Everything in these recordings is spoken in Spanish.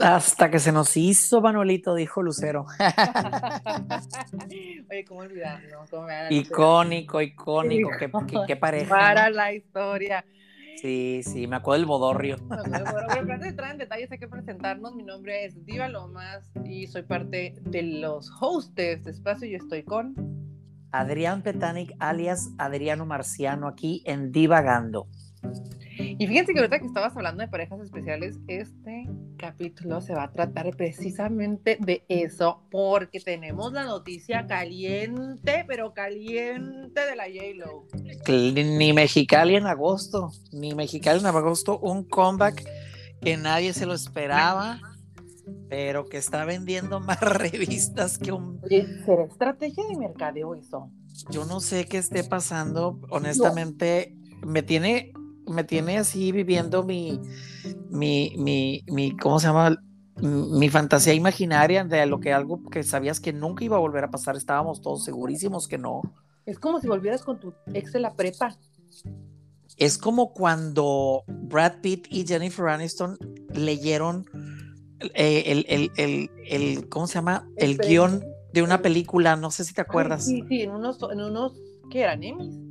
Hasta que se nos hizo, Manuelito, dijo Lucero. Oye, ¿cómo olvidarlo? ¿Cómo icónico, icónico, qué, qué, pareja. Para la historia. Sí, sí, me acuerdo del bodorrio. Pero antes de entrar en detalles hay que presentarnos. Mi nombre es Diva Lomas y soy parte de los hosts de espacio y estoy con... Adrián Petanic, alias Adriano Marciano, aquí en Divagando. Y fíjense que ahorita que estabas hablando de parejas especiales, este capítulo se va a tratar precisamente de eso, porque tenemos la noticia caliente, pero caliente de la J-Lo. Ni Mexicali en agosto, ni Mexicali en agosto, un comeback que nadie se lo esperaba, pero que está vendiendo más revistas que un. ¿será estrategia de mercadeo eso? Yo no sé qué esté pasando, honestamente, me tiene me tiene así viviendo mi, mi, mi, mi, ¿cómo se llama? Mi fantasía imaginaria de lo que algo que sabías que nunca iba a volver a pasar, estábamos todos segurísimos que no. Es como si volvieras con tu ex de la prepa. Es como cuando Brad Pitt y Jennifer Aniston leyeron eh, el, el, el, el, ¿cómo se llama? El, guion de una película, no sé si te acuerdas. sí, sí, en unos, en unos, ¿qué eran? Emmys.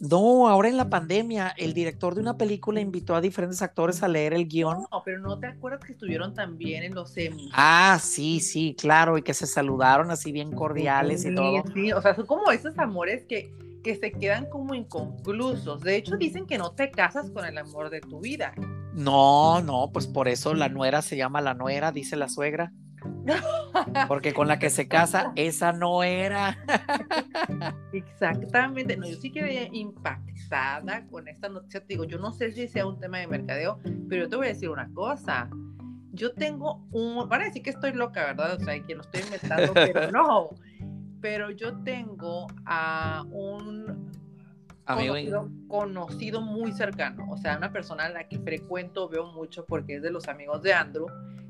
No, ahora en la pandemia, el director de una película invitó a diferentes actores a leer el guion. No, pero no te acuerdas que estuvieron también en los Emmy. Ah, sí, sí, claro, y que se saludaron así bien cordiales y todo. Sí, o sea, son como esos amores que, que se quedan como inconclusos. De hecho, dicen que no te casas con el amor de tu vida. No, no, pues por eso la nuera se llama la nuera, dice la suegra. Porque con la que se casa, esa no era. Exactamente. No, yo sí quedé impactada con esta noticia. Te digo, yo no sé si sea un tema de mercadeo, pero yo te voy a decir una cosa. Yo tengo un. Van a decir que estoy loca, ¿verdad? O sea, que lo estoy inventando, pero no. Pero yo tengo a un Conocido, conocido, muy cercano, o sea, una persona a la que frecuento, veo mucho porque es de los amigos de Andrew,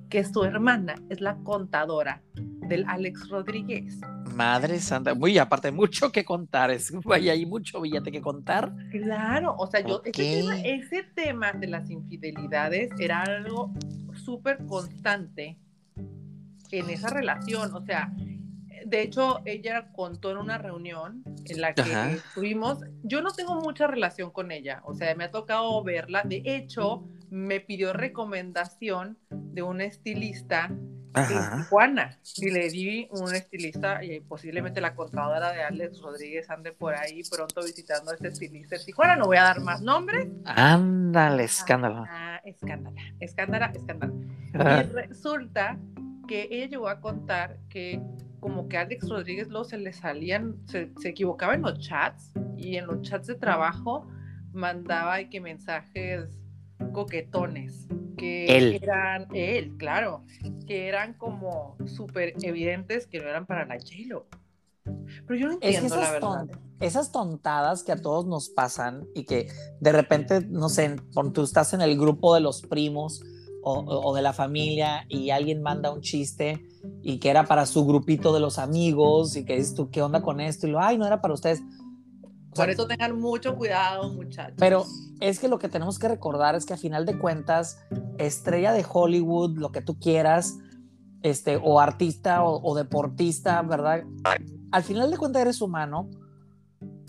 que su hermana es la contadora del Alex Rodríguez. Madre santa, muy aparte, mucho que contar, es, hay mucho billete que contar. Claro, o sea, yo, ese tema, de las infidelidades era algo súper constante en esa relación, o sea, de hecho, ella contó en una reunión en la que estuvimos, yo no tengo mucha relación con ella, o sea, me ha tocado verla, de hecho, me pidió recomendación de un estilista de Tijuana y le di un estilista y posiblemente la contadora de Alex Rodríguez ande por ahí pronto visitando a este estilista de Tijuana, no voy a dar más nombres. Ándale, escándalo. Ah, escándala, escándala, escándala. Y resulta que ella llegó a contar que como que Alex Rodríguez luego se le salían, se, se equivocaba en los chats y en los chats de trabajo mandaba y que mensajes coquetones que eran él, claro, que eran como súper evidentes que no eran para la J-Lo. Pero yo no entiendo esas, la verdad. esas tontadas que a todos nos pasan y que de repente, no sé, tú estás en el grupo de los primos o, o, de la familia y alguien manda un chiste y que era para su grupito de los amigos y que dices tú, ¿qué onda con esto? Y lo, ay, no era para ustedes. Por eso tengan mucho cuidado, muchachos. Pero es que lo que tenemos que recordar es que a final de cuentas, estrella de Hollywood, lo que tú quieras, este, o artista o, deportista, ¿verdad? Al final de cuentas eres humano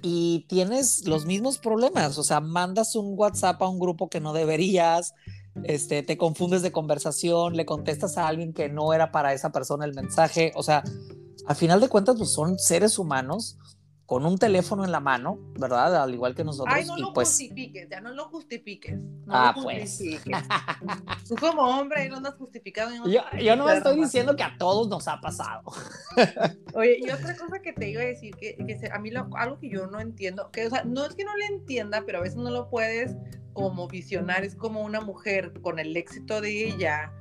y tienes los mismos problemas. O sea, mandas un WhatsApp a un grupo que no deberías, este, te confundes de conversación, le contestas a alguien que no era para esa persona el mensaje. O sea, al final de cuentas, pues son seres humanos con un teléfono en la mano, ¿verdad? Al igual que nosotros. Ay, no y lo pues... justifiques, ya no lo justifiques. No ah, lo pues. Tú como hombre ahí no andas justificando. yo, yo, no estoy diciendo que a todos nos ha pasado. Oye, y otra cosa que te iba a decir, que, que a mí lo, algo que yo no entiendo, que o sea, no es que no le entienda, pero a veces no lo puedes como visionar, es como una mujer con el éxito de ella,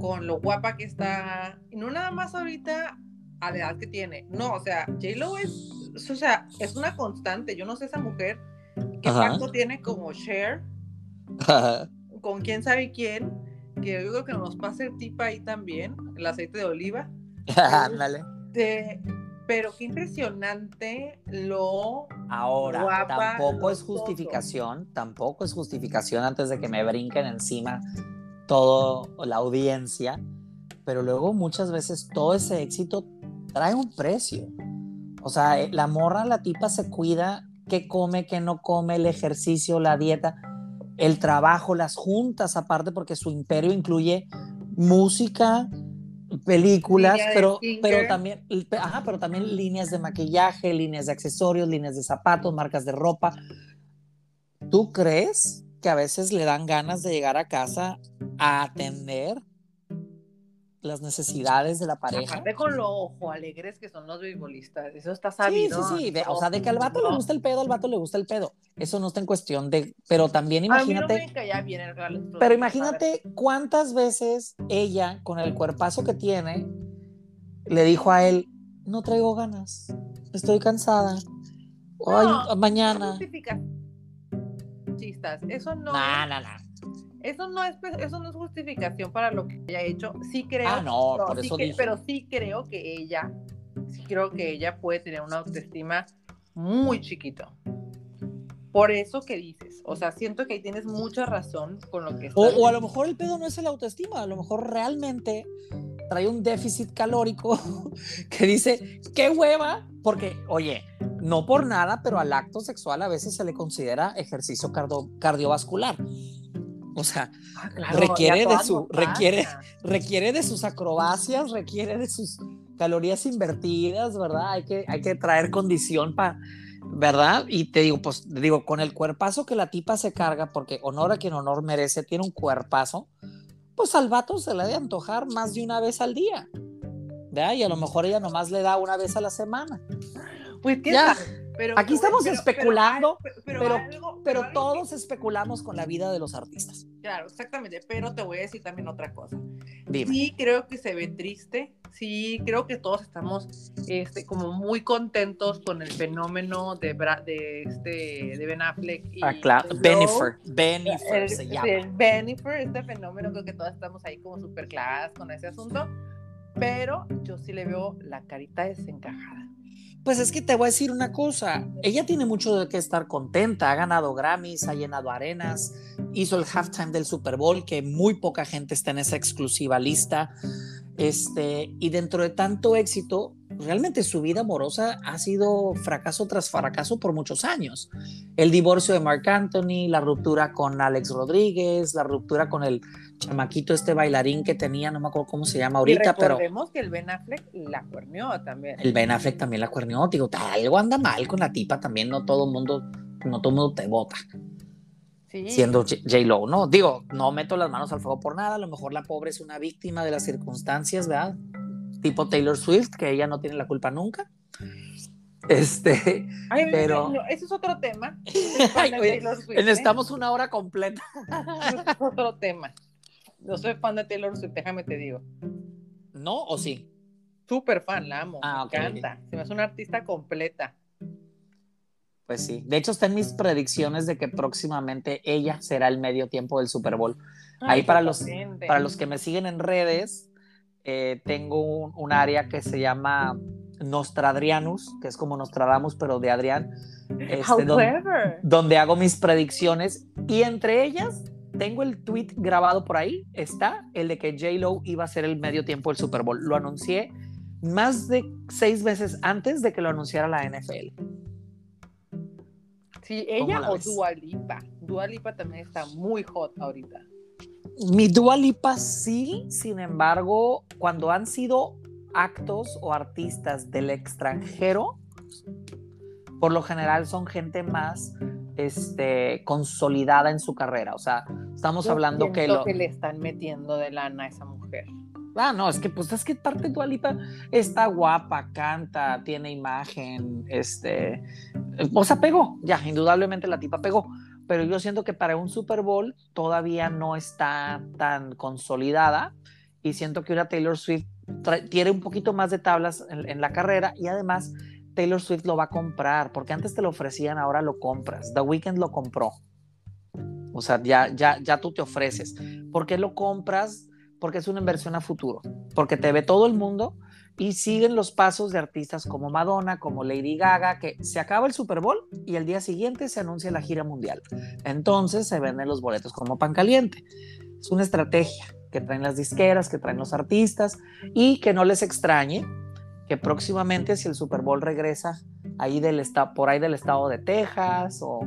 con lo guapa que está, y no nada más ahorita a la edad que tiene, no, o sea, J-Lo es o sea, es una constante. Yo no sé esa mujer qué pacto tiene como share con quién sabe quién. Que yo creo que nos pase el tip ahí también, el aceite de oliva. Ándale. pero qué impresionante lo ahora tampoco es justificación tampoco es justificación antes de que me brinquen encima toda la audiencia, pero luego muchas veces todo ese éxito trae un precio. O sea, eh, la morra, la tipa se cuida, qué come, qué no come, el ejercicio, la dieta, el trabajo, las juntas aparte, porque su imperio incluye música, películas, pero, pero, también, ajá, pero también líneas de maquillaje, líneas de accesorios, líneas de zapatos, marcas de ropa. ¿Tú crees que a veces le dan ganas de llegar a casa a atender las necesidades de la pareja. Aparte con lo ojo alegres que son los beisbolistas, eso está sabido. Sí, sí, sí, o sea, de que al vato le gusta el pedo, al vato le gusta el pedo. Eso no está en cuestión de, pero también imagínate. pero imagínate cuántas veces ella, con el cuerpazo que tiene, le dijo a él, no traigo ganas, estoy cansada. No, mañana. Eso no. No, no, no eso no es eso no es justificación para lo que haya hecho. Sí creo, ah, no, por eso pero sí creo que ella, sí creo que ella puede tener una autoestima muy chiquito. Por eso que dices, o sea, siento que ahí tienes mucha razón con lo que estás o, o a lo mejor el pedo no es el autoestima, a lo mejor realmente trae un déficit calórico que dice, qué hueva, porque, oye, no por nada, pero al acto sexual a veces se le considera ejercicio cardiovascular. O sea, ah, requiere, de su, requiere, requiere de sus acrobacias, requiere de sus calorías invertidas, ¿verdad? Hay que, hay que traer condición para, ¿verdad? Y te digo, pues, digo, con el cuerpazo que la tipa se carga, porque honor a quien honor merece, tiene un cuerpazo, pues al vato se le ha de antojar más de una vez al día, ¿verdad? Y a lo mejor ella nomás le da una vez a la semana. Pues, ¿qué ya. Aquí estamos especulando, pero, pero, todos especulamos con la vida de los artistas. Claro, exactamente, pero te voy a decir también otra cosa. Sí, creo que se ve triste, sí, creo que todos estamos este, como muy contentos con el fenómeno de, de, este, de Ben Affleck. Y ah, claro, Benifer, Benifer se llama. El Benifer, este fenómeno, creo que todos estamos ahí como súper claras con ese asunto, pero yo sí le veo la carita desencajada. Pues es que te voy a decir una cosa, ella tiene mucho de qué estar contenta, ha ganado Grammys, ha llenado arenas, hizo el halftime del Super Bowl, que muy poca gente está en esa exclusiva lista, este, y dentro de tanto éxito, realmente su vida amorosa ha sido fracaso tras fracaso por muchos años. El divorcio de Mark Anthony, la ruptura con Alex Rodríguez, la ruptura con el chamaquito este bailarín que tenía, no me acuerdo cómo se llama ahorita, pero... Recordemos que el Ben Affleck la cuerneó también. El Ben Affleck también la cuerneó, digo, algo anda mal con la tipa también, no todo mundo, no todo mundo te vota. Siendo J-Lo, ¿no? Digo, no meto las manos al fuego por nada, a lo mejor la pobre es una víctima de las circunstancias, ¿verdad? Tipo Taylor Swift, que ella no tiene la culpa nunca. Este, pero. ese es otro tema. necesitamos ¿eh? una hora completa. es otro tema. Yo soy fan de Taylor Swift, déjame te digo. ¿No o sí? Súper fan, la amo. Ah, me encanta. Se me hace una artista completa. Pues sí. De hecho, está en mis predicciones de que próximamente ella será el medio tiempo del Super Bowl. Ahí para los, para los que me siguen en redes, eh, tengo un, área que se llama Nostradrianus, que es como Nostradamus, pero de Adrián. Este, donde, donde hago mis predicciones. Y entre ellas tengo el tweet grabado por ahí, está el de que J-Lo iba a ser el medio tiempo del Super Bowl. Lo anuncié más de seis veces antes de que lo anunciara la NFL. Sí, ella o Dua Lipa. Dua Lipa también está muy hot ahorita. Mi Dua Lipa sí, sin embargo, cuando han sido actos o artistas del extranjero, por lo general son gente más este, consolidada en su carrera. O sea, estamos hablando que lo que le están metiendo de lana a esa mujer. Ah, no, es que pues es que parte de Alipa está guapa, canta, tiene imagen, este, o sea, pegó, ya, indudablemente la tipa pegó, pero yo siento que para un Super Bowl todavía no está tan consolidada y siento que una Taylor Swift tiene un poquito más de tablas en la carrera y además Taylor Swift lo va a comprar, porque antes te lo ofrecían, ahora lo compras. The Weeknd lo compró. O sea, ya, ya, ya tú te ofreces. ¿Por qué lo compras? Porque es una inversión a futuro, porque te ve todo el mundo y siguen los pasos de artistas como Madonna, como Lady Gaga, que se acaba el Super Bowl y el día siguiente se anuncia la gira mundial. Entonces se venden los boletos como pan caliente. Es una estrategia que traen las disqueras, que traen los artistas y que no les extrañe que próximamente si el Super Bowl regresa ahí del estado, por ahí del estado de Texas o,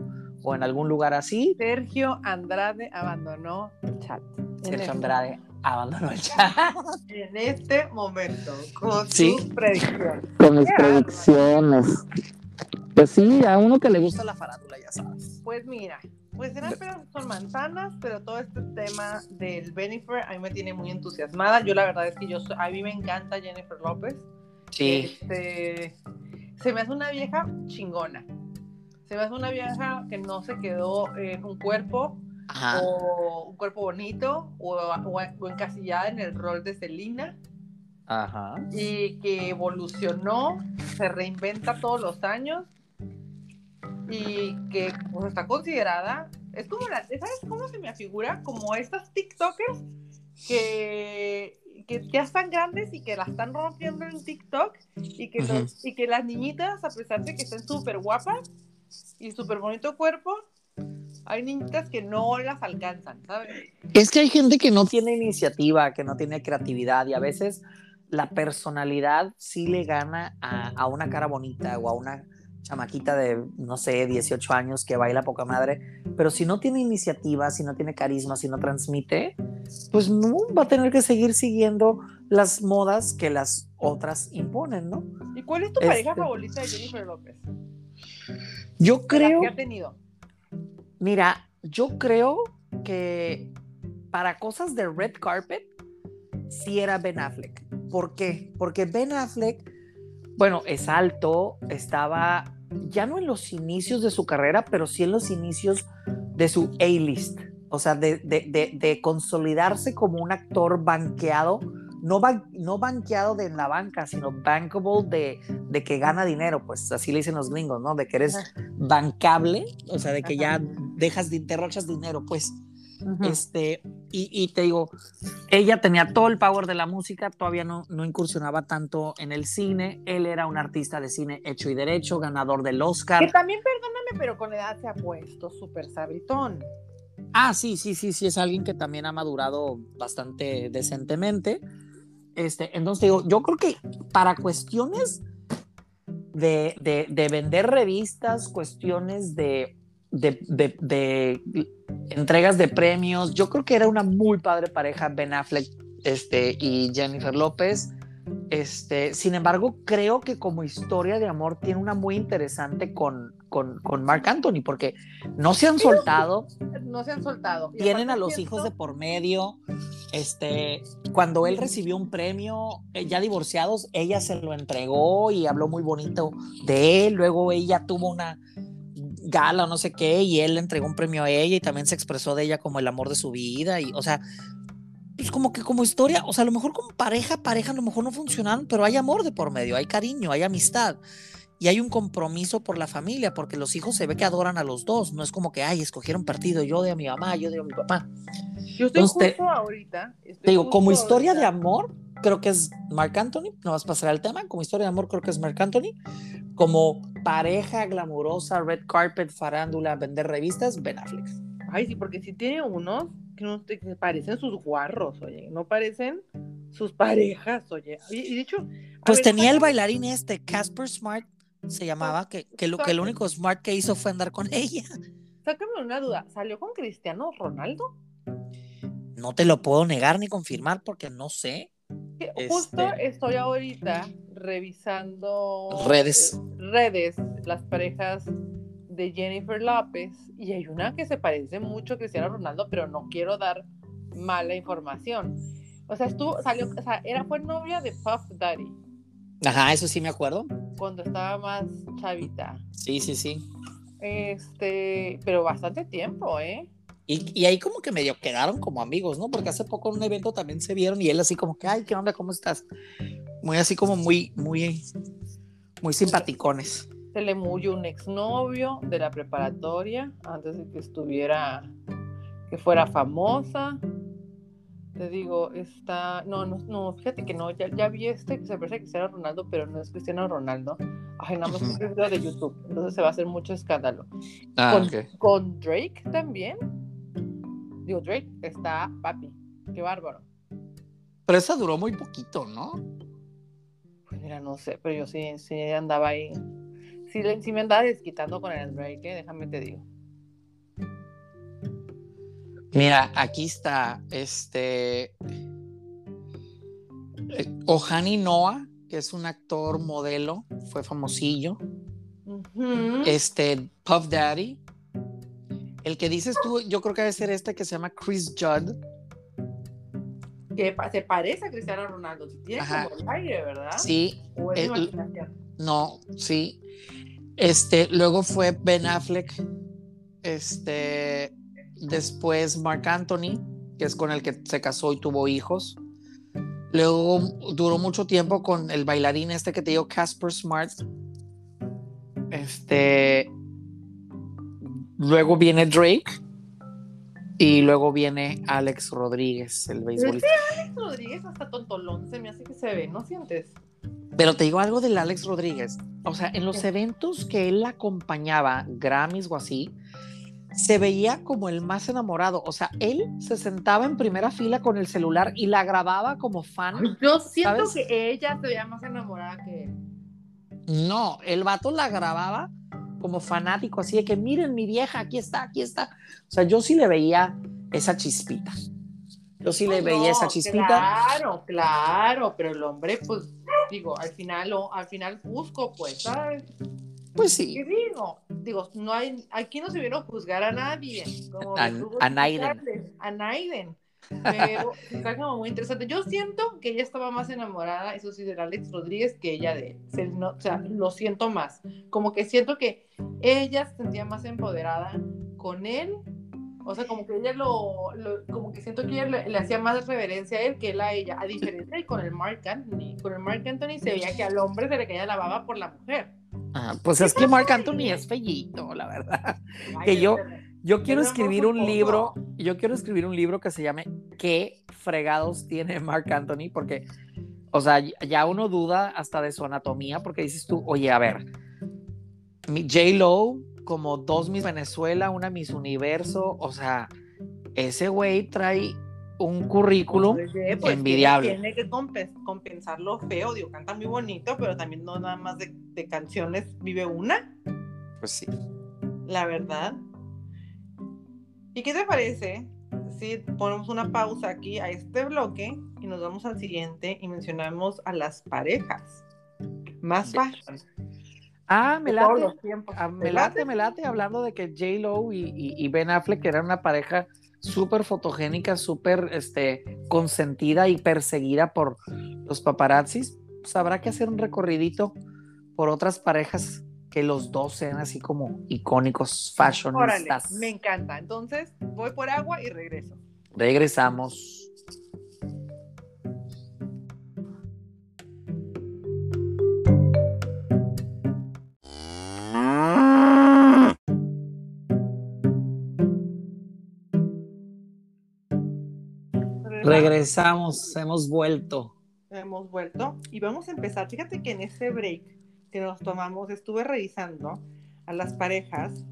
o en algún lugar así. Sergio Andrade abandonó el chat. Sergio Andrade abandonó el chat. En este momento, con sus predicciones. Con mis predicciones. Pues sí, a uno que le gusta la farándula, ya sabes. Pues mira, pues eran pero son manzanas, pero todo este tema del Jennifer a mí me tiene muy entusiasmada. Yo la verdad es que yo a mí me encanta Jennifer López. Sí. Este, se me hace una vieja chingona. Se me hace una vieja que no se quedó en un cuerpo o un cuerpo bonito o, o, encasillada en el rol de Selina. Ajá. Y que evolucionó, se reinventa todos los años y que pues, está considerada, es como la, ¿sabes cómo se me figura? Como estas TikTokers que, que ya están grandes y que la están rompiendo en TikTok y que, y que las niñitas, a pesar de que estén súper guapas y súper bonito cuerpo, hay niñitas que no las alcanzan, ¿sabes? Es que hay gente que no tiene iniciativa, que no tiene creatividad y a veces la personalidad sí le gana a, a una cara bonita o a una chamaquita de, no sé, 18 años que baila poca madre, pero si no tiene iniciativa, si no tiene carisma, si no transmite, pues no va a tener que seguir siguiendo las modas que las otras imponen, ¿no? ¿Y cuál es tu pareja este favorita de Jennifer López? Yo creo... ¿Qué ha tenido? Mira, yo creo que para cosas de red carpet, sí era Ben Affleck. ¿Por qué? Porque Ben Affleck, bueno, es alto, estaba ya no en los inicios de su carrera, pero sí en los inicios de su A-list, o sea, de, consolidarse como un actor banqueado, no, no banqueado de en la banca, sino bankable de, de que gana dinero, pues así le dicen los gringos, ¿no? De que eres bancable, o sea, de que ya dejas de derrochas dinero, pues. Este, y, te digo, ella tenía todo el power de la música, todavía no, no incursionaba tanto en el cine. Él era un artista de cine hecho y derecho, ganador del Oscar. Que también, perdóname, pero con edad se ha puesto súper sabritón. Ah, sí, sí, sí, sí, es alguien que también ha madurado bastante decentemente. Este, entonces digo, yo creo que para cuestiones de, de, de vender revistas, cuestiones de, de, entregas de premios. Yo creo que era una muy padre pareja Ben Affleck este, y Jennifer López. Este, sin embargo, creo que como historia de amor tiene una muy interesante con, con, con Mark Anthony, porque no se han soltado. No se han soltado. tienen a los hijos de por medio. Este, cuando él recibió un premio, eh, ya divorciados, ella se lo entregó y habló muy bonito de él. Luego ella tuvo una, gala o no sé qué, y él le entregó un premio a ella y también se expresó de ella como el amor de su vida, y o sea, pues como que como historia, o sea, a lo mejor como pareja, pareja a lo mejor no funcionan, pero hay amor de por medio, hay cariño, hay amistad. Y hay un compromiso por la familia, porque los hijos se ve que adoran a los dos. No es como que, ay, escogieron partido, yo de a mi mamá, yo de a mi papá. Yo estoy justo ahorita. te digo, como historia de amor, creo que es Mark Anthony. No vas a pasar al tema. Como historia de amor, creo que es Mark Anthony como pareja glamurosa, red carpet, farándula, vender revistas, Ben Affleck. Ay, sí, porque si tiene unos que no te, parecen sus guarros, oye, no parecen sus parejas, oye. Y, de hecho, pues tenía el bailarín este, Casper Smart, se llamaba, que, que, lo, que lo único smart que hizo fue andar con ella. Sácame una duda, ¿salió con Cristiano Ronaldo? No te lo puedo negar ni confirmar porque no sé. Justo este estoy ahorita revisando redes. Eh, redes, las parejas de Jennifer López, y hay una que se parece mucho a Cristiano Ronaldo, pero no quiero dar mala información. O sea, estuvo, salió, o sea, era, fue novia de Puff Daddy. Ajá, eso sí me acuerdo. Cuando estaba más chavita. Sí, sí, sí. Este, pero bastante tiempo, ¿eh? Y, ahí como que medio quedaron como amigos, ¿no? Porque hace poco en un evento también se vieron y él así como que, ay, ¿qué onda? ¿Cómo estás? Muy así como muy, muy, muy simpaticones. Se le murió un exnovio de la preparatoria antes de que estuviera, que fuera famosa. Te digo, está, no, no, no, fíjate que no, ya, ya vi este que se parece a Cristiano Ronaldo, pero no es Cristiano Ronaldo. Ay, nada más un video de YouTube, entonces se va a hacer mucho escándalo. Ah, con, con Drake también Digo, Drake está papi. Qué bárbaro. Pero esa duró muy poquito, ¿no? Pues mira, no sé, pero yo sí, sí andaba ahí. Sí, sí me andaba desquitando con el Drake, ¿eh? déjame te digo. Mira, aquí está este eh, Ohani Noah, que es un actor modelo, fue famosillo. Este Puff Daddy. El que dices tú, yo creo que debe ser este que se llama Chris Judd. Que se parece a Cristiano Ronaldo. Tiene como el aire, ¿verdad? Sí. no, sí. Este, luego fue Ben Affleck. Este, después Mark Anthony, que es con el que se casó y tuvo hijos. Luego duró mucho tiempo con el bailarín este que te digo, Casper Smart. Este. Luego viene Drake. Y luego viene Alex Rodríguez, el beisbolista. Alex Rodríguez hasta tontolón se me hace que se ve, ¿no sientes? Pero te digo algo del Alex Rodríguez. O sea, en los eventos que él acompañaba, Grammys o así, se veía como el más enamorado. O sea, él se sentaba en primera fila con el celular y la grababa como fan. Yo siento que ella se veía más enamorada que él. No, el vato la grababa como fanático, así de que miren mi vieja, aquí está, aquí está. O sea, yo sí le veía esa chispita. Yo sí le veía esa chispita. Claro, claro, pero el hombre, pues, digo, al final, al final busco, pues, ¿sabes? Pues sí. ¿Qué digo? Digo, no hay, aquí no se vieron juzgar a nadie. a, Naiden. A Naiden. Pero está como muy interesante. Yo siento que ella estaba más enamorada, eso sí, de Alex Rodríguez que ella de él. o sea, lo siento más. Como que siento que ella se sentía más empoderada con él. O sea, como que ella lo, como que siento que ella le, hacía más reverencia a él que él a ella. A diferencia de con el Mark Anthony. Con el Mark Anthony se veía que al hombre se le caía la baba por la mujer pues es que Mark Anthony es fellito, la verdad. que yo, yo quiero escribir un libro, yo quiero escribir un libro que se llame ¿Qué fregados tiene Mark Anthony? Porque, o sea, ya uno duda hasta de su anatomía, porque dices tú, oye, a ver, J. Lo, como dos Miss Venezuela, una Miss Universo, o sea, ese güey trae un currículum pues, envidiable. Tiene, que compensar lo feo, digo, canta muy bonito, pero también no nada más de, canciones vive una. Pues sí. La verdad. ¿Y qué te parece si ponemos una pausa aquí a este bloque y nos vamos al siguiente y mencionamos a las parejas más fashion? Ah, me late, ah, me late, me late, hablando de que J. Lo y, y Ben Affleck eran una pareja súper fotogénica, súper este, consentida y perseguida por los paparazzis, pues habrá que hacer un recorridito por otras parejas que los dos sean así como icónicos, fashionistas. me encanta. Entonces, voy por agua y regreso. Regresamos. Regresamos, hemos vuelto. Hemos vuelto y vamos a empezar. Fíjate que en ese break que nos tomamos estuve revisando a las parejas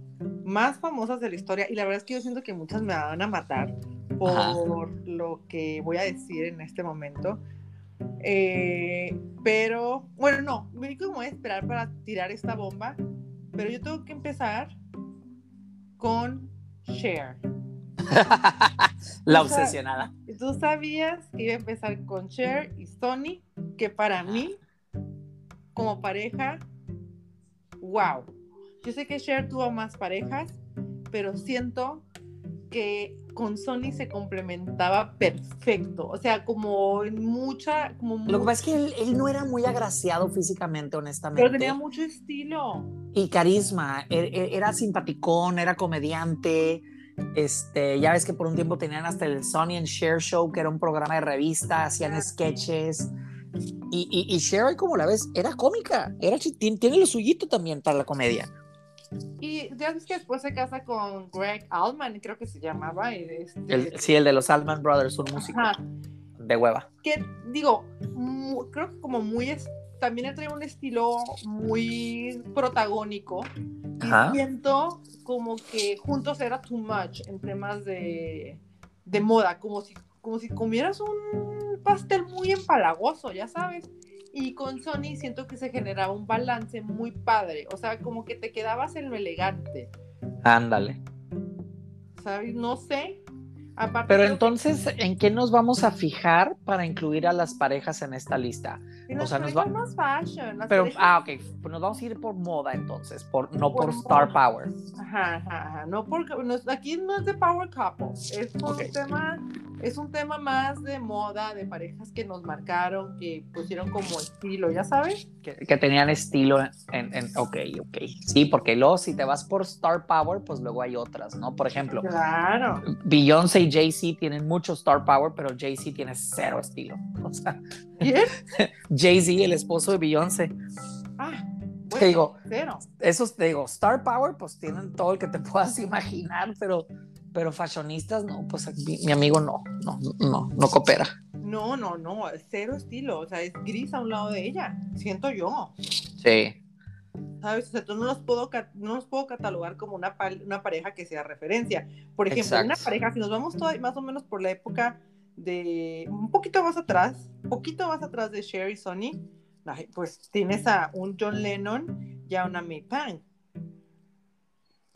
más famosas de la historia y la verdad es que yo siento que muchas me van a matar por lo que voy a decir en este momento. Eh, pero, bueno, no, me digo voy a esperar para tirar esta bomba, pero yo tengo que empezar con Cher. la obsesionada. Tú sabías que iba a empezar con Cher y Sony, que para mí, como pareja, wow. Yo sé que Cher tuvo más parejas, pero siento que con Sony se complementaba perfecto. O sea, como en mucha. Como Lo que pasa es que él, no era muy agraciado físicamente, honestamente. Pero tenía mucho estilo. Y carisma. E, e, era simpaticón, era comediante. Este, ya ves que por un tiempo tenían hasta el Sony and Share Show, que era un programa de revista, hacían sketches. Y, y, y Cher, como la ves, era cómica, era, tiene, lo suyito también para la comedia. Y ya ves que después se casa con Greg Allman, creo que se llamaba. Este, sí, el de los Allman Brothers, un músico de hueva. Que digo, creo que como muy también trae un estilo muy protagónico. Y siento como que juntos era too much en temas de, de moda, como si, como si comieras un pastel muy empalagoso, ya sabes. Y con Sony siento que se generaba un balance muy padre, o sea, como que te quedabas en lo elegante. Ándale. ¿Sabes? No sé, pero entonces, ¿en qué nos vamos a fijar para incluir a las parejas en esta lista? o sea, nos va... más fashion. Pero, ah, ok, pues nos vamos a ir por moda entonces, por, no por, Star Power. Ajá, ajá, ajá. No porque, aquí no es de Power Couple, es por un tema es un tema más de moda, de parejas que nos marcaron, que pusieron como estilo, ¿ya sabes? Que, tenían estilo en, en, ok, ok. Sí, porque luego si te vas por Star Power, pues luego hay otras, ¿no? Por ejemplo, claro. Beyoncé y Jay-Z tienen mucho Star Power, pero Jay-Z tiene cero estilo. O sea. Jay-Z, el esposo de Beyoncé. Ah. Bueno, te digo, cero. esos te digo, Star Power, pues tienen todo el que te puedas imaginar, pero pero fashionistas, no, pues mi, amigo no, no, no, no coopera. No, no, no, cero estilo, o sea, es gris a un lado de ella, siento yo. Sí. ¿Sabes? O sea, tú no los puedo, no los puedo catalogar como una, una pareja que sea referencia. Por ejemplo, una pareja, si nos vamos todo, más o menos por la época de un poquito más atrás, poquito más atrás de Sherry Sony, pues tienes a un John Lennon y a una May Pang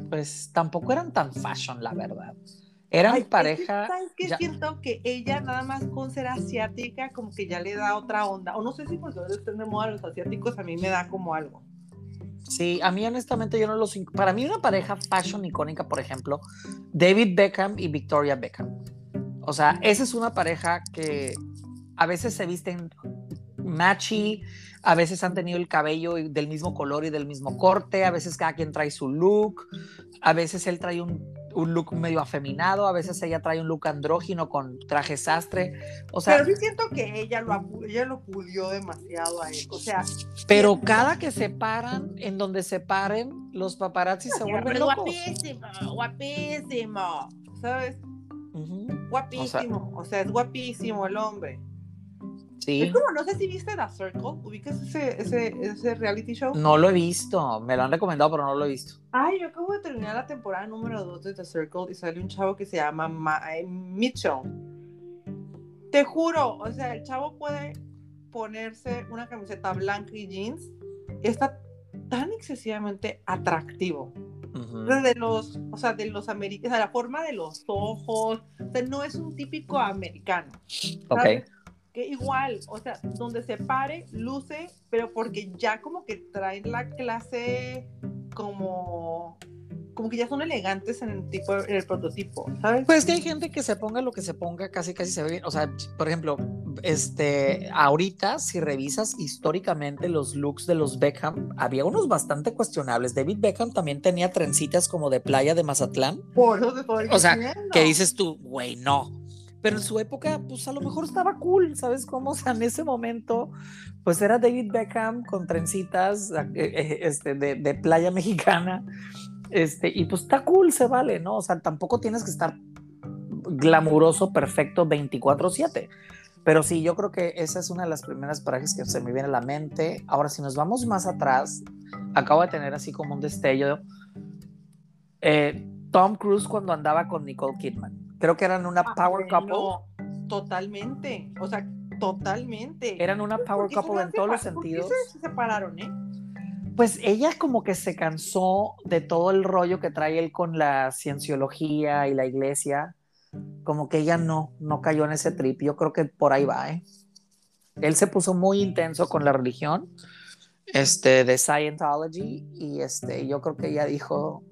pues tampoco eran tan fashion, la verdad. Eran pareja. ¿Sabes qué? Siento que ella, nada más con ser asiática, como que ya le da otra onda. O no sé si por estén de moda los asiáticos, a mí me da como algo. Sí, a mí honestamente yo no los... Para mí una pareja fashion icónica, por ejemplo, David Beckham y Victoria Beckham. O sea, esa es una pareja que a veces se visten matchy, a veces han tenido el cabello del mismo color y del mismo corte, a veces cada quien trae su look, a veces él trae un, look medio afeminado, a veces ella trae un look andrógino con traje sastre, o sea... Pero sí siento que ella lo, ella lo pulió demasiado a él, o sea... Pero cada que se paran, en donde se paren, los paparazzi se vuelven locos. Guapísimo, guapísimo, ¿sabes? Guapísimo, o sea, es guapísimo el hombre. Sí. Es como, no sé si viste The Circle, ¿ubicas ese, ese, ese reality show? No lo he visto, me lo han recomendado, pero no lo he visto. Ay, yo acabo de terminar la temporada número 2 de The Circle y sale un chavo que se llama Mitchell. Te juro, o sea, el chavo puede ponerse una camiseta blanca y jeans y está tan excesivamente atractivo. De los, o sea, de los americanos, la forma de los ojos, o sea, no es un típico americano. Ok que igual, o sea, donde se pare, luce, pero porque ya como que traen la clase como como que ya son elegantes en el tipo en el prototipo, ¿sabes? Pues que hay gente que se ponga lo que se ponga, casi casi se ve bien. O sea, por ejemplo, este, ahorita si revisas históricamente los looks de los Beckham, había unos bastante cuestionables. David Beckham también tenía trencitas como de playa de Mazatlán. Por eso te O sea, que dices tú, güey, no pero en su época, pues a lo mejor estaba cool, ¿sabes cómo? O sea, en ese momento, pues era David Beckham con trencitas eh, eh, este, de, playa mexicana, este, y pues está cool, se vale, ¿no? O sea, tampoco tienes que estar glamuroso, perfecto 24/7. Pero sí, yo creo que esa es una de las primeras parejas que se me viene a la mente. Ahora, si nos vamos más atrás, acabo de tener así como un destello. Eh, Tom Cruise cuando andaba con Nicole Kidman. Creo que eran una ah, power couple. totalmente, o sea, totalmente. Eran una power couple en todos los sentidos. ¿Por qué se separaron, eh? Pues ella como que se cansó de todo el rollo que trae él con la cienciología y la iglesia. Como que ella no, no cayó en ese trip. Yo creo que por ahí va, ¿eh? Él se puso muy intenso con la religión, este, de Scientology, y este, yo creo que ella dijo,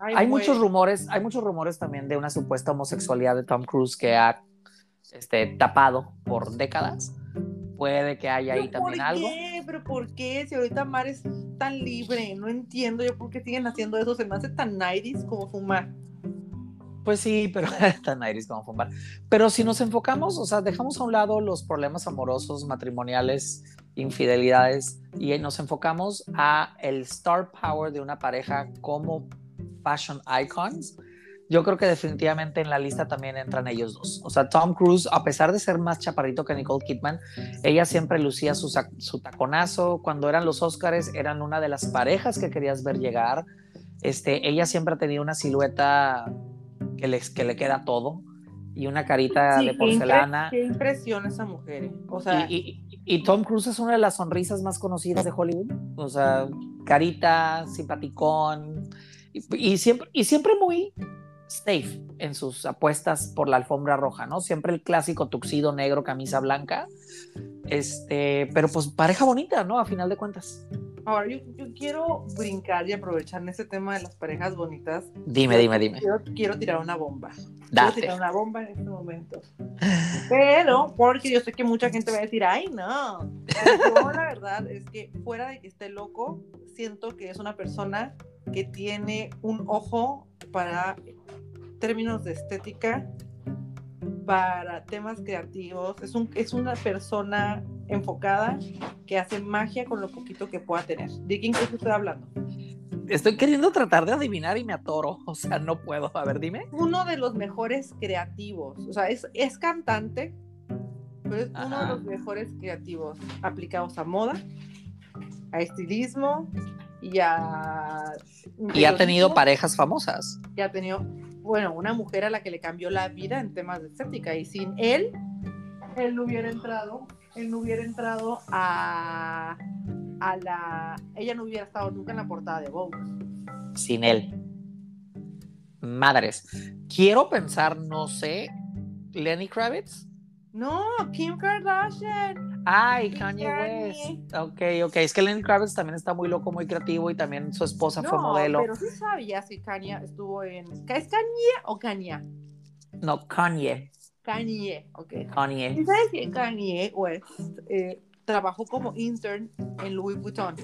hay muchos rumores, hay muchos rumores también de una supuesta homosexualidad de Tom Cruise que ha este, tapado por décadas. Puede que haya ahí también algo. ¿Por qué? ¿Pero por qué? Si ahorita Mar es tan libre, no entiendo yo por qué siguen haciendo eso. Se me hace tan nairis como fumar. Pues sí, pero tan nairis como fumar. Pero si nos enfocamos, o sea, dejamos a un lado los problemas amorosos, matrimoniales, infidelidades y nos enfocamos a el star power de una pareja como fashion icons, yo creo que definitivamente en la lista también entran ellos dos. O sea, Tom Cruise, a pesar de ser más chaparrito que Nicole Kidman, ella siempre lucía su, su taconazo. Cuando eran los Oscars, eran una de las parejas que querías ver llegar. Este, ella siempre ha tenido una silueta que, les, que le queda todo. y una carita de porcelana. Qué, impresión esa mujer. ¿eh? O sea, y, Tom Cruise es una de las sonrisas más conocidas de Hollywood. O sea, carita, simpaticón y, siempre, y siempre muy safe en sus apuestas por la alfombra roja, ¿no? Siempre el clásico tuxido negro, camisa blanca. Este, pero pues pareja bonita, ¿no? A final de cuentas. Ahora, yo, quiero brincar y aprovechar en ese tema de las parejas bonitas. Dime, dime, dime. Quiero, tirar una bomba. Quiero tirar una bomba en este momento. Pero, porque yo sé que mucha gente va a decir, ay, no. Pero la verdad es que fuera de que esté loco, siento que es una persona que tiene un ojo para términos de estética, para temas creativos. Es, un, es una persona enfocada que hace magia con lo poquito que pueda tener. ¿De quién crees que estoy hablando? Estoy queriendo tratar de adivinar y me atoro, o sea, no puedo. A ver, dime. Uno de los mejores creativos, o sea, es, es cantante, pero es uno de los mejores creativos aplicados a moda, a estilismo y a... Y ha tenido parejas famosas. Y ha tenido, bueno, una mujer a la que le cambió la vida en temas de estética y sin él, él no hubiera entrado él no hubiera entrado a, a la... Ella no hubiera estado nunca en la portada de Vogue. Sin él. Madres. Quiero pensar, no sé, Lenny Kravitz. No, Kim Kardashian. Ay, Kanye West. Ok, ok. Es que Lenny Kravitz también está muy loco, muy creativo y también su esposa fue modelo. Pero sí sabía si Kanye estuvo en. ¿Es Kanye o Kanye? No, Kanye. Kanye, ok. Kanye. ¿Sabes que Kanye West eh, trabajó como intern en Louis Vuitton?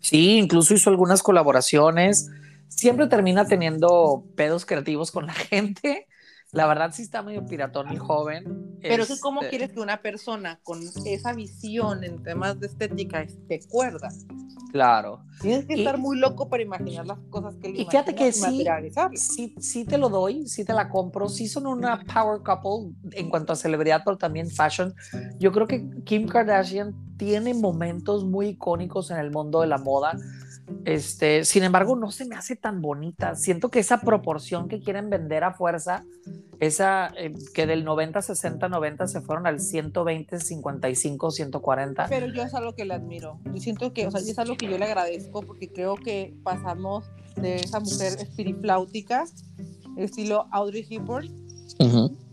Sí, incluso hizo algunas colaboraciones. Siempre termina teniendo pedos creativos con la gente. La verdad sí está medio piratón el joven. Pero este... ¿cómo quieres que una persona con esa visión en temas de estética esté cuerda? Claro. Tienes que estar muy loco para imaginar las cosas que él Y fíjate que sí, sí, sí te lo doy, sí te la compro. Sí son una power couple en cuanto a celebridad, pero también fashion. Yo creo que Kim Kardashian tiene momentos muy icónicos en el mundo de la moda este, sin embargo, no se me hace tan bonita. Siento que esa proporción que quieren vender a fuerza, esa eh, que del 90, 60, 90 se fueron al 120, 55, 140. Pero yo es algo que le admiro. Y siento que, o sea, es algo que yo le agradezco porque creo que pasamos de esa mujer espirifláutica, estilo Audrey Hepburn,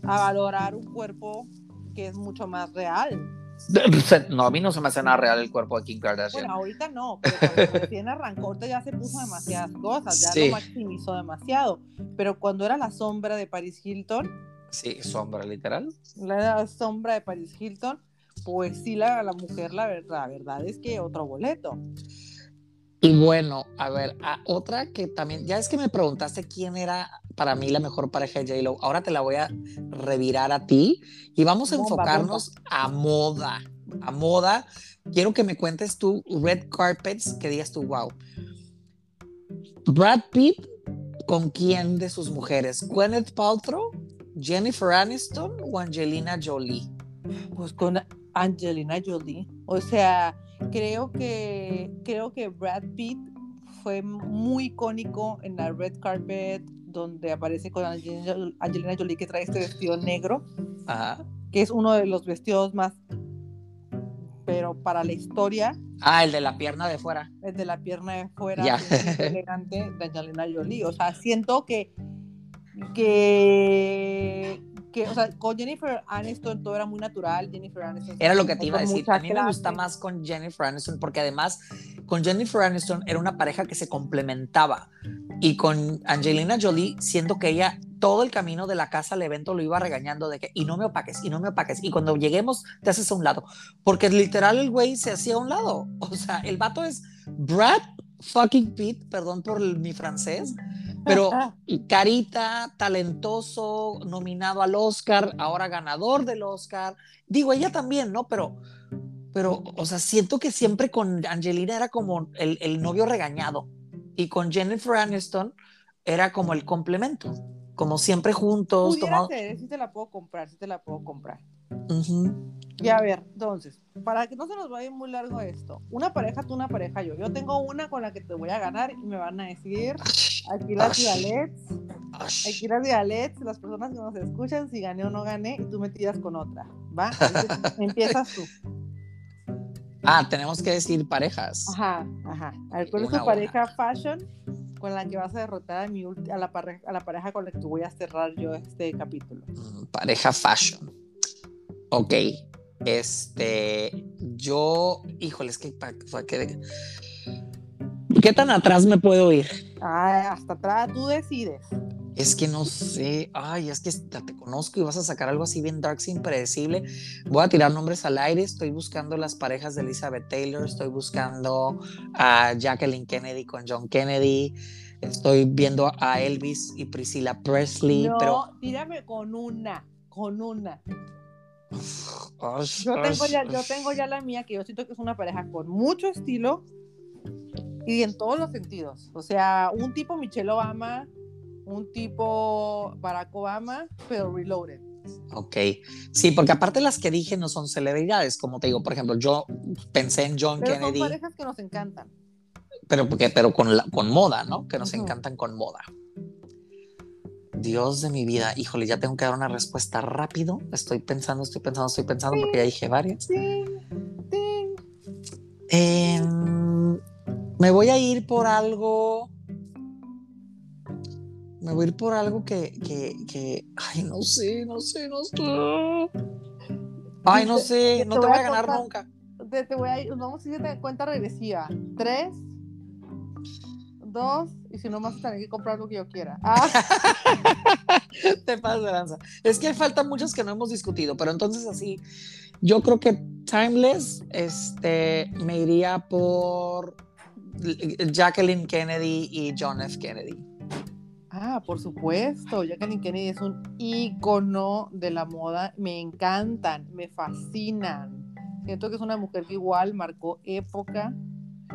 a valorar un cuerpo que es mucho más real No, a mí no se me hace nada real el cuerpo de Kim Kardashian. Bueno, ahorita no, pero cuando recién arrancó, ya se puso demasiadas cosas, ya lo maximizó demasiado. Pero cuando era la sombra de Paris Hilton. Sí, sombra literal. La sombra de Paris Hilton, pues sí, la, la mujer, la verdad, la verdad es que otro boleto. Y bueno, a ver, a otra que también, ya es que me preguntaste quién era para mí la mejor pareja de J-Lo, ahora te la voy a revirar a ti y vamos a enfocarnos a moda, a moda. Quiero que me cuentes tú red carpets que digas tú, wow. Brad Pitt, ¿con quién de sus mujeres? ¿Gwyneth Paltrow, Jennifer Aniston o Angelina Jolie? Pues con Angelina Jolie. O sea, Creo que, creo que Brad Pitt fue muy icónico en la red carpet donde aparece con Angelina, Jolie que trae este vestido negro, que es uno de los vestidos más, pero para la historia. Ah, el de la pierna de fuera. El de la pierna de fuera, elegante de Angelina Jolie. O sea, siento que, que que, o sea, con Jennifer Aniston todo era muy natural. Jennifer Aniston. Era lo que te iba a decir. A mí me gusta más con Jennifer Aniston porque además con Jennifer Aniston era una pareja que se complementaba. Y con Angelina Jolie, siendo que ella todo el camino de la casa al evento lo iba regañando de que, y no me opaques, y no me opaques. Y cuando lleguemos, te haces a un lado. Porque literal el güey se hacía a un lado. O sea, el vato es Brad fucking Pitt, perdón por mi francés pero carita, talentoso, nominado al Oscar, ahora ganador del Oscar. Digo, ella también, ¿no? Pero, pero, o sea, siento que siempre con Angelina era como el, el novio regañado y con Jennifer Aniston era como el complemento, como siempre juntos. Pudiera ser, sí te la puedo comprar, sí te la puedo comprar. Y a ver, entonces, para que no se nos vaya muy largo esto, una pareja tú, una pareja yo. Yo tengo una con la que te voy a ganar y me van a decir aquí las galets. Hay que ir a Alex, las personas que nos escuchan, si gané o no gané, y tú me tiras con otra. ¿Va? Empiezas tú. Ah, tenemos que decir parejas. Ajá, ajá. A ver, ¿cuál es tu pareja fashion con la que vas a derrotar a, mi a, la pareja, a la pareja con la que voy a cerrar yo este capítulo? Mm, pareja fashion. Ok. Este, yo, híjole, es que, que ¿qué tan atrás me puedo ir? Ah, hasta atrás tú decides. Es que no sé, ay, es que te conozco y vas a sacar algo así bien dark, impredecible. Voy a tirar nombres al aire, estoy buscando las parejas de Elizabeth Taylor, estoy buscando a Jacqueline Kennedy con John Kennedy, estoy viendo a Elvis y Priscilla Presley, no, pero... tírame con una, con una. Yo, tengo ya, yo tengo ya la mía, que yo siento que es una pareja con mucho estilo y en todos los sentidos. O sea, un tipo Michelle Obama un tipo Barack Obama, pero reloaded. Ok, sí, porque aparte las que dije no son celebridades, como te digo, por ejemplo, yo pensé en John pero Kennedy. Son parejas que nos encantan. Pero, porque, pero con, la, con moda, ¿no? Que nos encantan con moda. Dios de mi vida, híjole, ya tengo que dar una respuesta rápido. Estoy pensando, estoy pensando, estoy pensando, porque ya dije varias. Sí, sí. Em, me voy a ir por algo me voy a ir por algo que, que, que, ay, no sé, no sé, no sé. Ay, no sé, no te, voy a ganar nunca. Te, voy a ir, vamos a ir de cuenta regresiva. Tres, dos, y si no más tener que comprar lo que yo quiera. Ah. te pasas de lanza. Es que faltan muchas que no hemos discutido, pero entonces así, yo creo que Timeless, este, me iría por Jacqueline Kennedy y John F. Kennedy. Ah, por supuesto. Jacqueline Kennedy es un ícono de la moda. Me encantan, me fascinan. Siento que es una mujer que igual marcó época.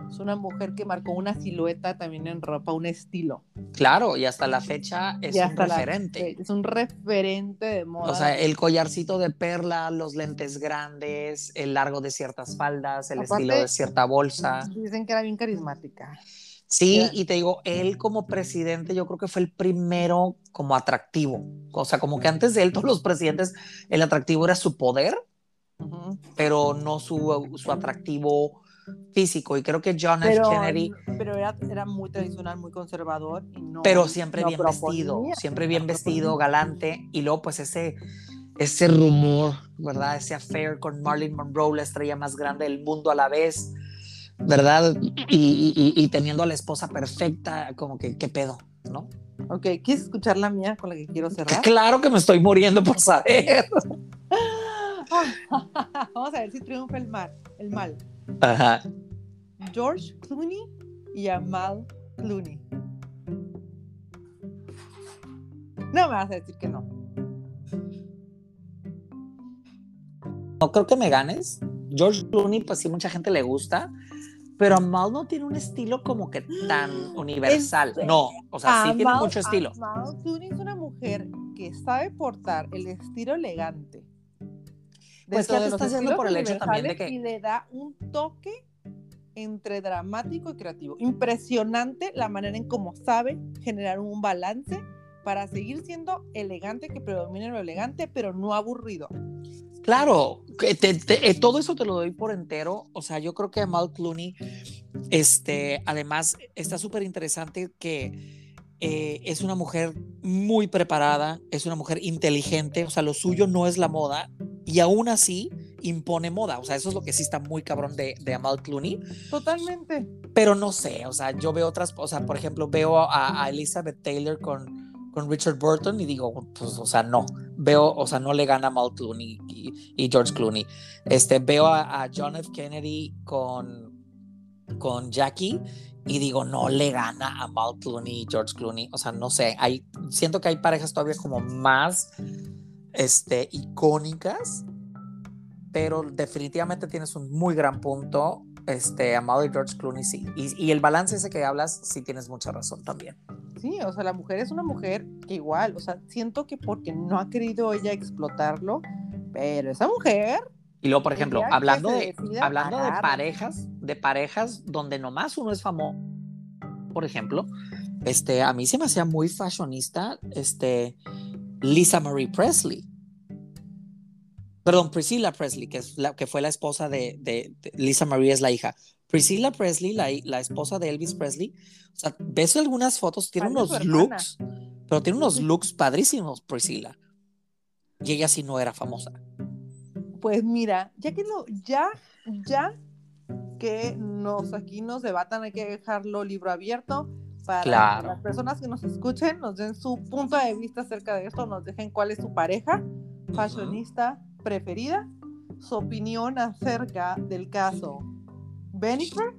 Es una mujer que marcó una silueta también en ropa, un estilo. Claro, y hasta la fecha es un referente. es un referente de moda. O sea, el collarcito de perla, los lentes grandes, el largo de ciertas faldas, el estilo de cierta bolsa. Dicen que era bien carismática. Sí, y te digo, él como presidente yo creo que fue el primero como atractivo. O sea, como que antes de él todos los presidentes, el atractivo era su poder, pero no su, su, atractivo físico. Y creo que John F. Kennedy... Pero era, muy tradicional, muy conservador. pero siempre bien vestido, siempre bien vestido, galante. Y luego pues ese ese rumor, ¿verdad? Ese affair con Marilyn Monroe, la estrella más grande del mundo a la vez. ¿verdad? Y, teniendo a la esposa perfecta, como que, ¿qué pedo? ¿No? Ok, ¿quieres escuchar la mía con la que quiero cerrar? Claro que me estoy muriendo por saber. Vamos a ver si triunfa el mal. El mal. Ajá. George Clooney y Amal Clooney. No me vas a decir que no. No creo que me ganes. George Clooney, pues sí, mucha gente le gusta, pero Amal no tiene un estilo como que tan universal. No, o sea, sí tiene mucho estilo. Amal Clooney es una mujer que sabe portar el estilo elegante. Pues ya te está haciendo por el hecho también de que... Y le da un toque entre dramático y creativo. Impresionante la manera en cómo sabe generar un balance para seguir siendo elegante, que predomine lo elegante, pero no aburrido. Claro, eh, todo eso te lo doy por entero. O sea, yo creo que Amal Clooney, este, además, está súper interesante que eh, es una mujer muy preparada, es una mujer inteligente, o sea, lo suyo no es la moda y aún así impone moda. O sea, eso es lo que sí está muy cabrón de, de Amal Clooney. Totalmente. Pero no sé, o sea, yo veo otras, o sea, por ejemplo, veo a Elizabeth Taylor con con Richard Burton y digo, pues, o sea, no. Veo, o sea, no le gana a Mal Clooney y, George Clooney. Este, veo a, John F. Kennedy con, con Jackie y digo, no le gana a Mal Clooney y George Clooney. O sea, no sé, hay, siento que hay parejas todavía como más este, icónicas, pero definitivamente tienes un muy gran punto. Este, Amado y George Clooney sí. Y, y el balance ese que hablas, sí tienes mucha razón también sí, o sea, la mujer es una mujer que igual, o sea, siento que porque no ha querido ella explotarlo, pero esa mujer... Y luego, por ejemplo, hablando de, hablando de parejas, de parejas donde nomás uno es famoso, por ejemplo, este, a mí se me hacía muy fashionista, este, Lisa Marie Presley. Perdón, Priscilla Presley, que, es la, que fue la esposa de, Lisa Marie, es la hija. Priscilla Presley, la, la, esposa de Elvis Presley. O sea, ves algunas fotos, tiene unos looks, pero tiene unos looks padrísimos, Priscilla. Y ella sí no era famosa. Pues mira, ya que no, ya, ya que nos aquí nos debatan, hay que dejarlo libro abierto para que las personas que nos escuchen nos den su punto de vista acerca de esto, nos dejen cuál es su pareja fashionista preferida, su opinión acerca del caso Benifer.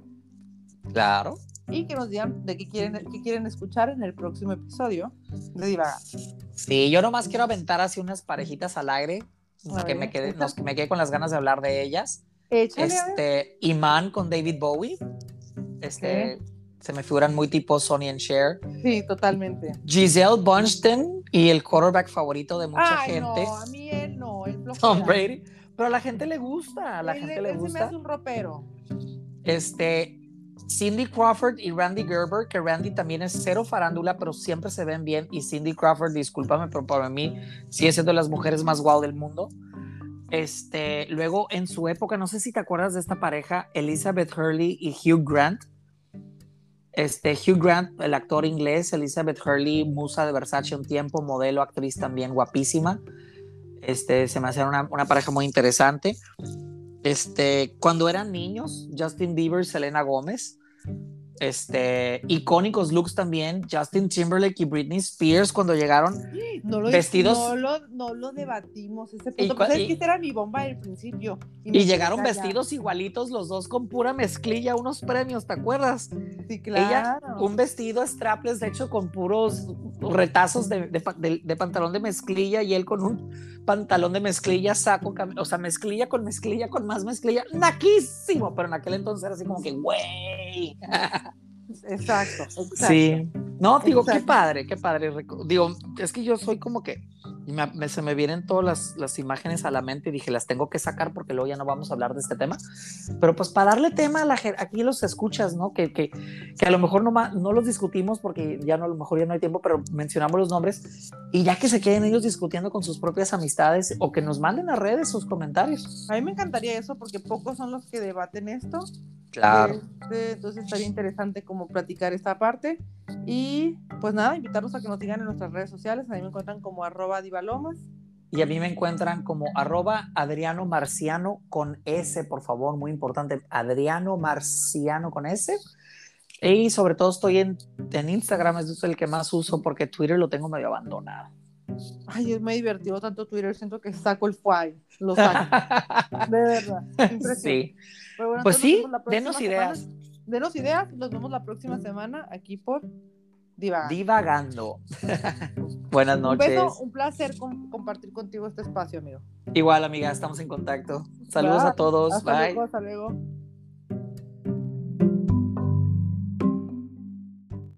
Claro. Y que nos digan de qué quieren, qué quieren escuchar en el próximo episodio de Divagar. Sí, yo nomás quiero aventar así unas parejitas al aire, que me, quedé, me quedé con las ganas de hablar de ellas. este, Iman con David Bowie. Este, se me figuran muy tipo Sonny and Cher. Sí, totalmente. Giselle Bunchen y el quarterback favorito de mucha gente. No, a mí él no, Tom Brady. Pero a la gente le gusta, a la gente le gusta. Se me hace un ropero. Este, Cindy Crawford y Randy Gerber, que Randy también es cero farándula, pero siempre se ven bien. Y Cindy Crawford, discúlpame, pero para mí sigue siendo de las mujeres más guau del mundo. Este, luego en su época, no sé si te acuerdas de esta pareja, Elizabeth Hurley y Hugh Grant. Este, Hugh Grant, el actor inglés, Elizabeth Hurley, musa de Versace un tiempo, modelo, actriz también guapísima. Este, se me hace una, pareja muy interesante. Este, cuando eran niños, Justin Bieber, Selena Gómez, este, icónicos looks también, Justin Timberlake y Britney Spears cuando llegaron no lo, vestidos. No lo, no lo debatimos, ese punto. Pues es que esta era mi bomba al principio. Y, llegaron vestidos igualitos los dos con pura mezclilla, unos premios, ¿te acuerdas? Sí, claro. Ella, un vestido strapless, de hecho, con puros retazos de, de, pantalón de mezclilla y él con un pantalón de mezclilla, saco, o sea, mezclilla con mezclilla con más mezclilla, naquísimo, pero en aquel entonces era así como que, güey. Exacto, exacto. Sí. No, digo, qué padre, qué padre. Digo, es que yo soy como que se me vienen todas las, imágenes a la mente y dije, las tengo que sacar porque luego ya no vamos a hablar de este tema. Pero pues para darle tema a la aquí los escuchas, ¿no? Que, que, que a lo mejor no, no los discutimos porque ya no, a lo mejor ya no hay tiempo, pero mencionamos los nombres y ya que se queden ellos discutiendo con sus propias amistades o que nos manden a redes sus comentarios. A mí me encantaría eso porque pocos son los que debaten esto. Claro. Este, entonces estaría interesante como platicar esta parte. Y pues nada, invitarlos a que nos sigan en nuestras redes sociales. A mí me encuentran como arroba divalomas. Y a mí me encuentran como arroba Adriano Marciano con S, por favor, muy importante. Adriano Marciano con S. Y sobre todo estoy en, en Instagram, es el que más uso porque Twitter lo tengo medio abandonado. Ay, es muy divertido tanto Twitter, siento que saco el file, lo saco. de verdad. Sí. pues sí, denos ideas. denos ideas, nos vemos la próxima semana aquí por Divagando. Divagando. Buenas noches. Un beso, un placer compartir contigo este espacio, amigo. Igual, amiga, estamos en contacto. Saludos a todos. Hasta Bye. Luego, hasta luego.